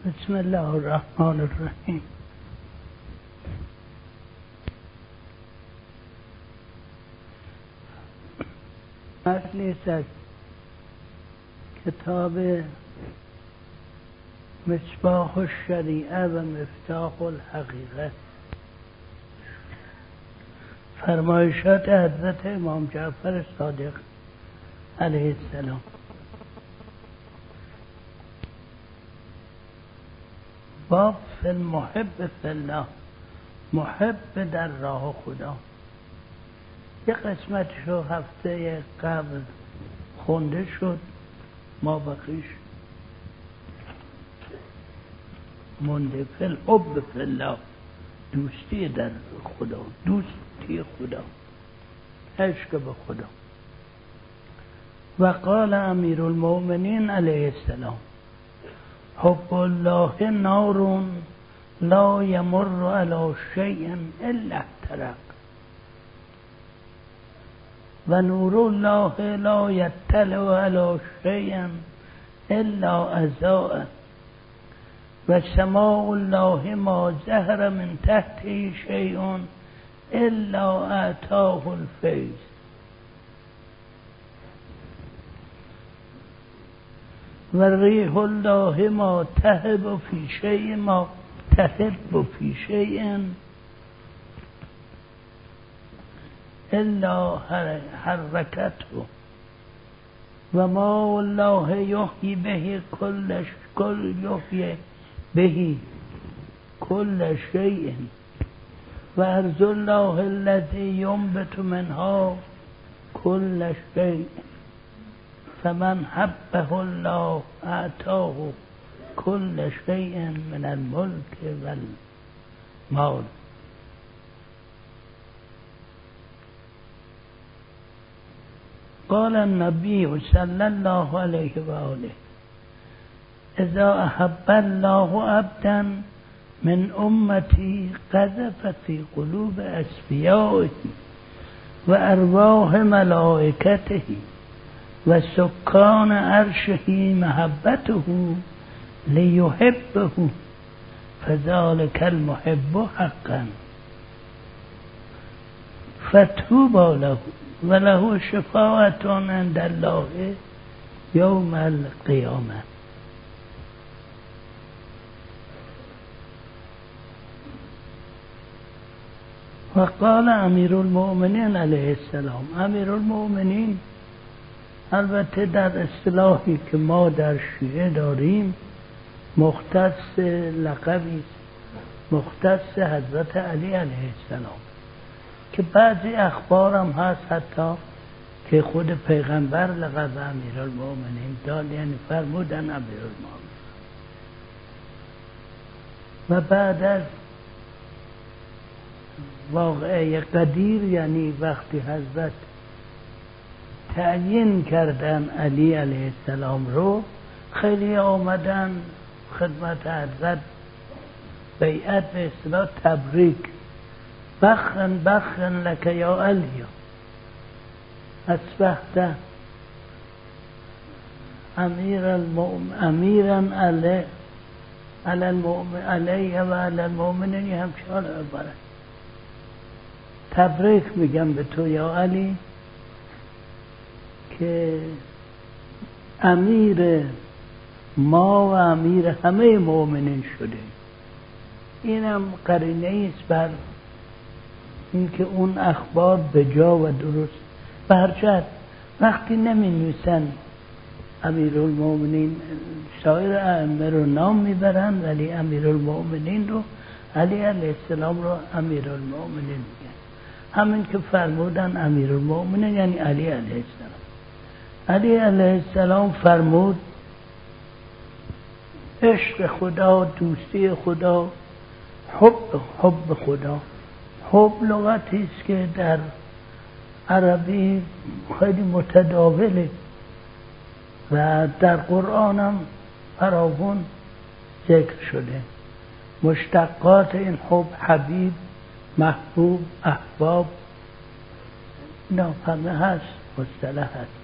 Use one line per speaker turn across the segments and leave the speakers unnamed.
بسم الله الرحمن الرحیم. نیست از کتاب مصباح الشریعه و مفتاح الحقیقه. فرمایشات حضرت امام جعفر صادق علیه السلام. باب فی المحب فی الله. محب در راه خدا. یه قسمتش رو هفته قبل خونده شد. ما بقیش مونده فی الحب فی الله. دوستی در خدا. دوستی خدا. عشق به خدا. و قال امیر المؤمنین علیه السلام حب الله نار لا يمر على شيء إلا احترق ونور الله لا يطلع على شيء إلا أزاء وسماء الله ما زهر من تحته شيء إلا أتاه الفيض. و ریح الله ما تهب فی شیء ما تهب فی شیء الا حرکته. و ما الله یحیی به کل کل یحیی به کل شیء. و ارض الله الذی ینبت منها کل شیء. فمن حبه الله اعطاه كل شيء من الملك والمال قال النبي صلى الله عليه وآله إذا أحب الله عبدا من أمتي قذف في قلوب أسفيائه وأرواح ملائكته و سکان عرشه محبته لیحبه. فذلك المحب حقا. فتوبا له و له شفاعت عند الله یوم القیامه. و قال امیر المؤمنین علیه السلام امیر المؤمنین البته در اصطلاحی که ما در شیعه داریم مختص لقبی مختص حضرت علی علیه السلام. که بعضی اخبارم هست حتی که خود پیغمبر لقب امیر المؤمنین داد یعنی فرمودن امیر المؤمنین و بعد از واقعه قدیر یعنی وقتی حضرت تعیین کردن علی علیه السلام رو خیلی آمدن خدمت حضرت بیعت به اصطلاح تبریک. بخن بخن لک یا علی. اصبحت امیر المؤمن علی علی المؤمن علیه و علی المؤمنین هم شال عبارت تبریک میگم به تو یا علی. که امیر ما و امیر همه مؤمنین شده. اینم قرینه است بر اینکه اون اخبار به جا و درست. برچت وقتی نمی نویسن امیر المؤمنین سایر ائمه رو نام می‌برن ولی امیر المؤمنین رو علی علیه السلام رو امیر المؤمنین میگن. همین که فرمودن امیر المؤمنین یعنی علی علیه السلام. علی علیه السلام فرمود عشق خدا دوستی خدا حب حب خدا. حب لغتی است که در عربی خیلی متداوله و در قرآن هم فراوون ذکر شده. مشتقات این حب حبیب محبوب احباب اینا همه هست مصطلح هست.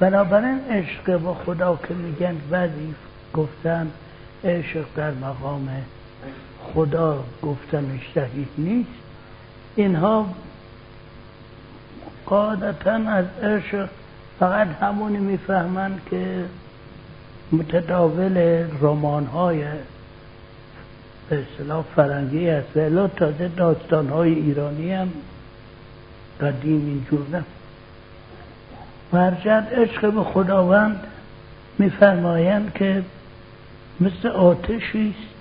بنابراین عشق با خدا که میگن بعضی گفتن عشق در مقام خدا گفتنش صحیح نیست. اینها قاعدتا از عشق فقط همونی می‌فهمند که متداول رمان های به اصطلاح فرنگی است و تازه داستان های ایرانی هم قدیم اینجور برجد عشق به خداوند میفرمایند که مثل آتشی است.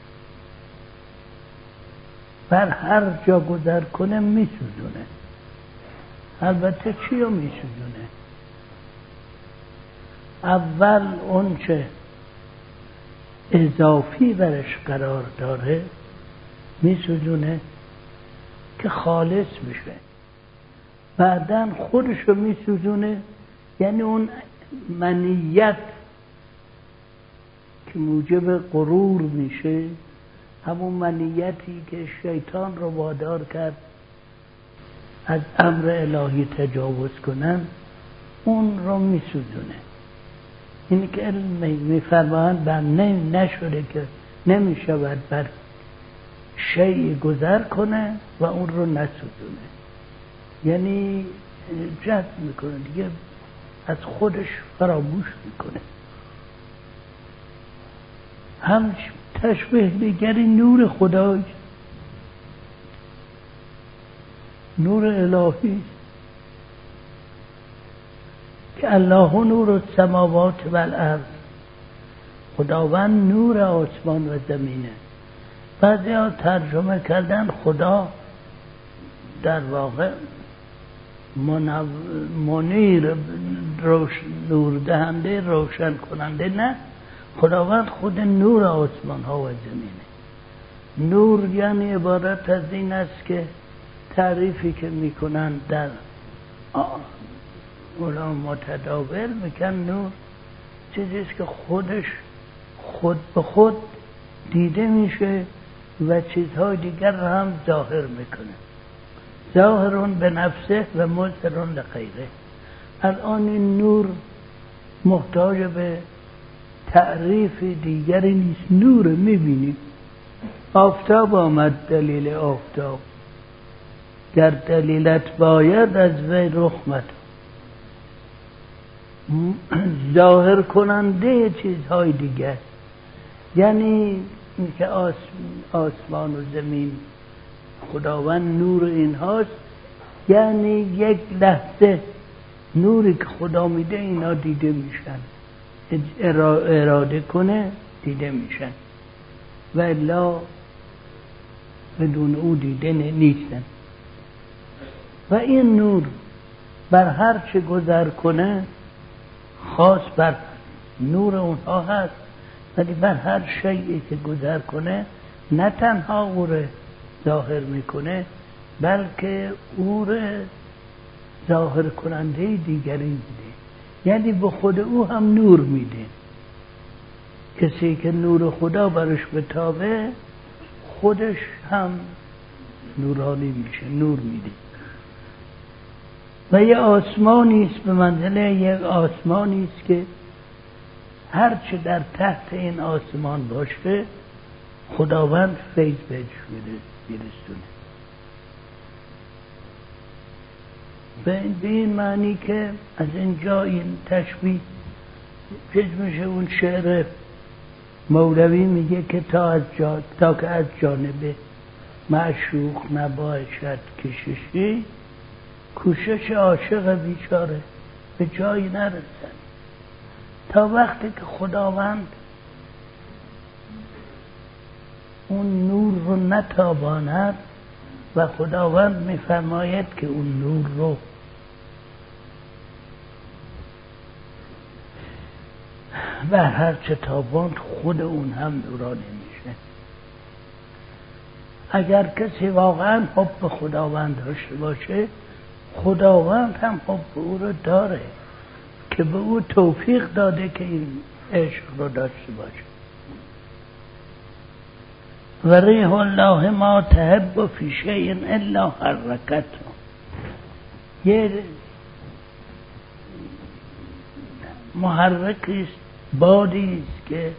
بر هر جا گذر کنه میسوزونه. البته چی رو میسوزونه؟ اول اونچه اضافی برش قرار داره میسوزونه که خالص میشه بعدا خودش رو میسوزونه یعنی اون منیت که موجب غرور میشه همون منیتی که شیطان رو وادار کرد از امر الهی تجاوز کنن اون رو میسوزونه. اینی که علم میفرمایند بر نشده که نمی‌شود بر شیعی گذر کنه و اون رو نسوزونه. یعنی جد می‌کنه دیگه. از خودش فراموش می‌کنه. هم تشبه دیگری نور خدای. نور الهی. که الله نور السماوات و الارض خداوند نور آسمان و زمینه. بعضی ها ترجمه کردن خدا در واقع منیر روش نور دهنده روشن کننده نه. خداوند خود نور آسمان ها و زمینه. نور یعنی عبارت از این است که تعریفی که می‌کنن در اولا متداول میکن نور. چیزیست که خودش خود به خود دیده میشه و چیزهای دیگر را هم ظاهر می‌کنه. ظاهرون به نفسه و مظهرون لغیره الان این نور محتاج به تعریف دیگری نیست. نور می‌بینید آفتاب آمد دلیل آفتاب. گر دلیلت باید از وی رخ ظاهر کننده چیزهای دیگر. یعنی که آسمان و زمین خداوند نور اینهاست. یعنی یک لحظه نوری که خدا میده اینا دیده میشن. اراده کنه دیده میشن. و الا بدون او دیده نیستن. و این نور بر هر چه گذر کنه خاص بر نور اونها هست. ولی بر هر شیعی که گذر کنه نه تنها او ظاهر می‌کنه بلکه او ظاهر کننده دیگری میده. یعنی به خود او هم نور میده. کسی که نور خدا برش بتابه خودش هم نورانی میشه نور میده. و یه آسمانی است به منزله یک آسمانی است که هرچه در تحت این آسمان باشه خداوند فیض بهش میرسونه. به این معنی که از اینجا این تشبیه چیز میشه اون شعر مولوی میگه که تا از جا... تا که از جانب معشوق نباشد کششی کوشش عاشق بیچاره به جایی نرسن تا وقتی که خداوند اون نور رو نتاباند و خداوند میفرماید که اون نور رو و هر چه تاباند خود اون هم نورانی میشه اگر کسی واقعا حب خداوند داشته باشه خداوند هم حب او رو داره که به او توفیق داده که این عشق رو داشته باشه. و ریح الله ما تحب فی شیء الا حرکت. یه محرکی است بادی است که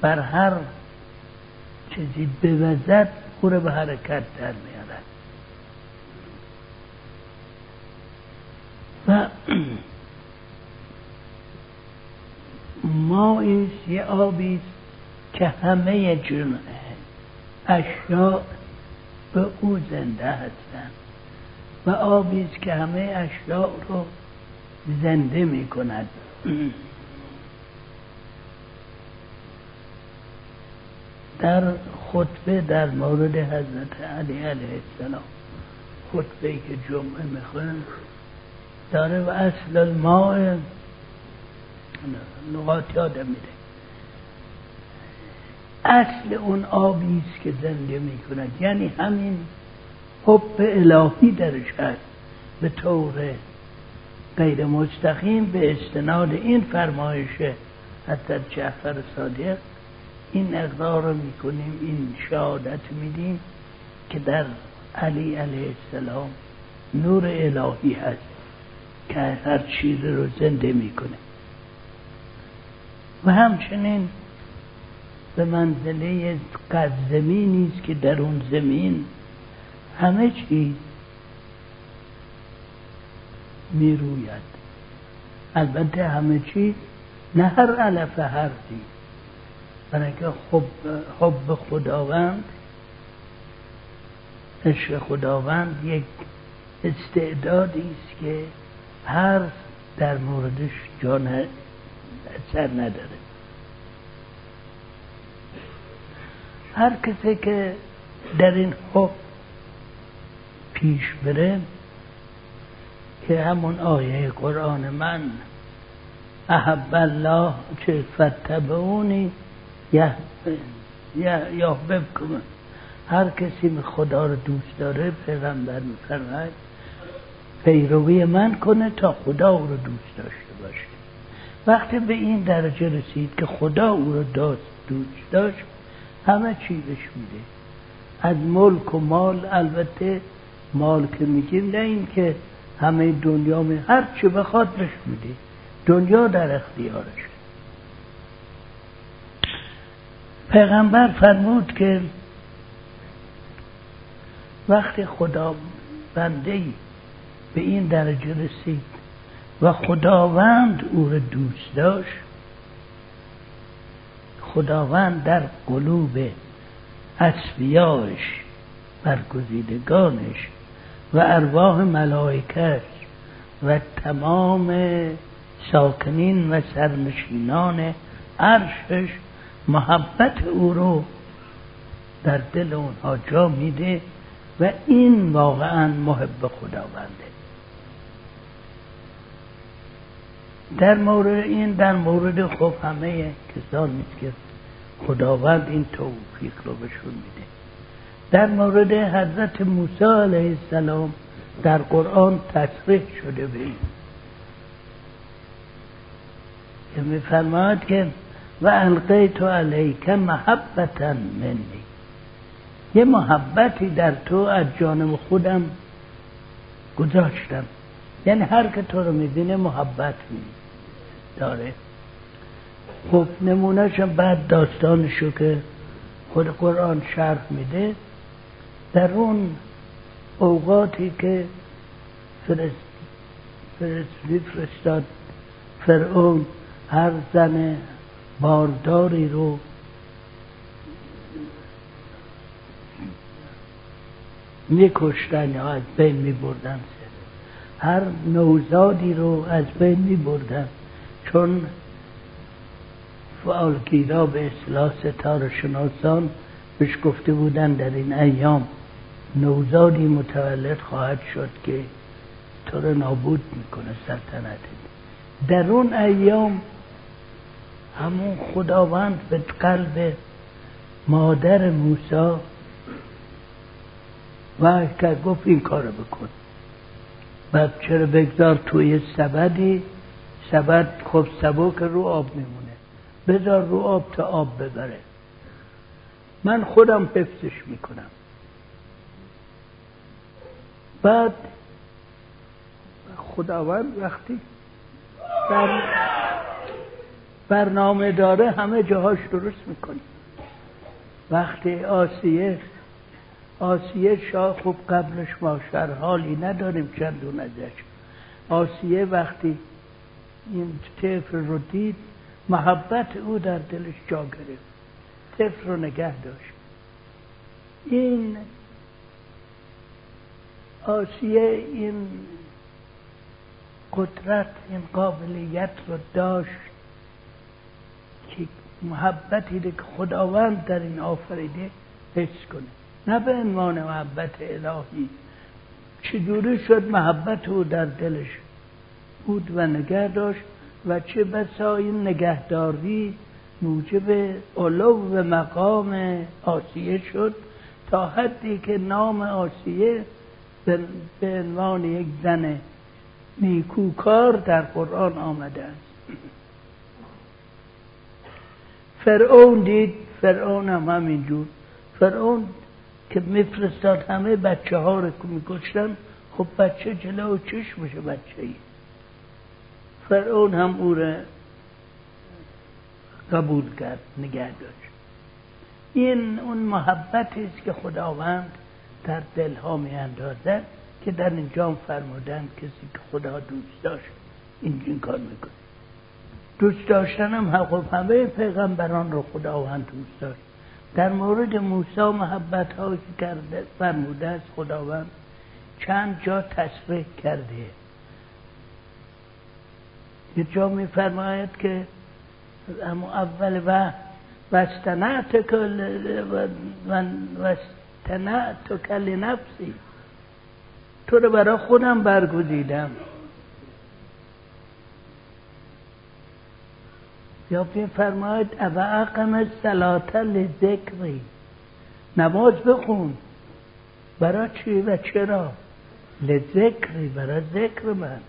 بر هر چیزی بوزد او به حرکت در میارد. و ما یه آبی که همه جن اشیاء به او زنده هستند و آبی است که همه اشیاء رو زنده می کند. در خطبه در مورد حضرت علی علیه السلام خطبه که جمعه می‌خوان داره و اصل الماء لغات یادم میده. اصل اون آبی است که زنده می کند یعنی همین حب الهی درش هست به طور غیر مستقیم به استناد این فرمایش حتی جعفر صادق این اقرار رو می‌کنیم این شهادت میدیم که در علی علیه السلام نور الهی هست که هر چیز رو زنده می‌کنه. و همچنین به منزله زمینی است که در اون زمین همه چیز می‌روید. البته همه چیز نه هر علف حرفی برای که حب, حب خداوند عشق خداوند یک استعدادی است که هر در موردش جان اثر نداره. هر کسی که در این حب پیش بره که همون آیه قرآن من احب الله چه فتبعونی یا یا بکن هر کسی خدا رو دوست داره پیغمبر میفرماید پیروی من کنه تا خدا او رو دوست داشته باشه. وقتی به این درجه رسید که خدا او رو دوست داشت همه چی بهش میده. از ملک و مال البته مال که میگیم نه این که همه دنیا می هر چی بخواد بهش میده. دنیا در اختیارش. پیغمبر فرمود که وقتی خدا بنده به این درجه رسید و خداوند او را دوست داشت خداوند در قلوب اصفیاش برگزیدگانش و ارواح ملائکش و تمام ساکنین و سرنشینان عرشش محبت او رو در دل اونها جا میده و این واقعا محب خداونده. در مورد این در مورد خب همه کسانی که خداوند این توفیق رو بهشون میده. در مورد حضرت موسی علیه السلام در قرآن تصریح شده به این. که میفرماید که و القیت علیک محبتا منی. یه محبتی در تو از جانم خودم گذاشتم. یعنی هر که تو رو می‌بینه محبت می داره. خب نمونهش بعد داستانشو که خود قرآن شرح میده در اون اوقاتی که فرست فرست فرستاد فرعون هر زن بارداری رو میکشتن یا از بین میبردن. هر نوزادی رو از بین میبردن. چون فعالگیرا به اصلاح ستاره شناسان بهش گفته بودن در این ایام نوزادی متولد خواهد شد که تو رو نابود می‌کنه سلطنت. در اون ایام همون خداوند به قلب مادر موسی و که گفت این کارو بکن. بعد چرا بگذار توی سبدی؟ سبد خب سبک رو آب میمونه. بذار رو آب تا آب ببره. من خودم حفظش می‌کنم. بعد خداوند وقتی در برنامه داره همه جاهاش درست می‌کنه. وقتی آسیه آسیه شاه خوب قبلش ما حالی نداریم چندون ازش آسیه وقتی این طفل رو دید محبت او در دلش جا گرفت. طفل رو نگه داشت. این آسیه این قدرت این قابلیت رو داشت که محبتی که خداوند در این آفریده حس کنه. نه به عنوان محبت الهی. چجوری شد محبت او در دلش بود و نگه داشت و چه بسا این نگهداری موجب علو مقام آسیه شد تا حدی که نام آسیه به عنوان یک زن نیکوکار در قرآن آمده است. فرعون دید فرعون هم همینجور. فرعون که میفرستاد همه بچه ها رو میکشتن خب بچه جلو چشمشه بچه ای فرعون هم او را قبول کرد نگه داشت. این اون محبتی است که خداوند در دلها می اندازد که در اینجا فرمودن کسی که خدا دوست داشت این کار می‌کنه. دوست داشتن هم حق همه پیغمبران رو خداوند دوست داشت. در مورد موسی محبت ها که کرده فرموده است خداوند چند جا تصریح کرده. یه جا میفرماید که اما اول و وستنعت کل وستنعت کل نفسی تو رو برای خودم برگزیدم. یا فرماید او اقم سلات لذکری. نماز بخون. برای چی و چرا؟ لذکری برای ذکر من.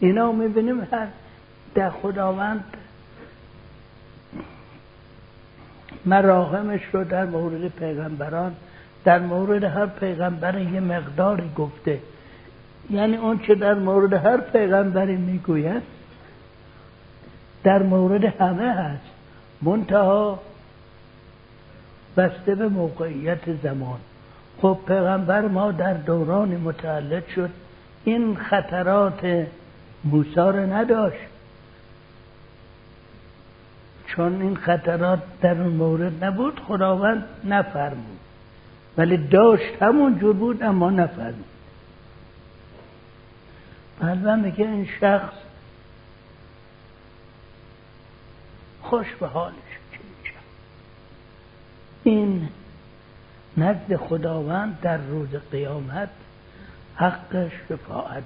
اینا می‌بینیم هر در خداوند مراهمش رو در مورد پیغمبران. در مورد هر پیغمبر یه مقداری گفته. یعنی اون چه در مورد هر پیغمبری می‌گوید در مورد همه هست. منتها بسته به موقعیت زمان. خب پیغمبر ما در دوران متعلق شد. این خطرات موسا رو نداشت. چون این خطرات در اون مورد نبود خداوند نفرمود. ولی داشت همون جور بود اما نفرمود. بله میگه این شخص خوش به حالش این نزد خداوند در روز قیامت حق شفاعت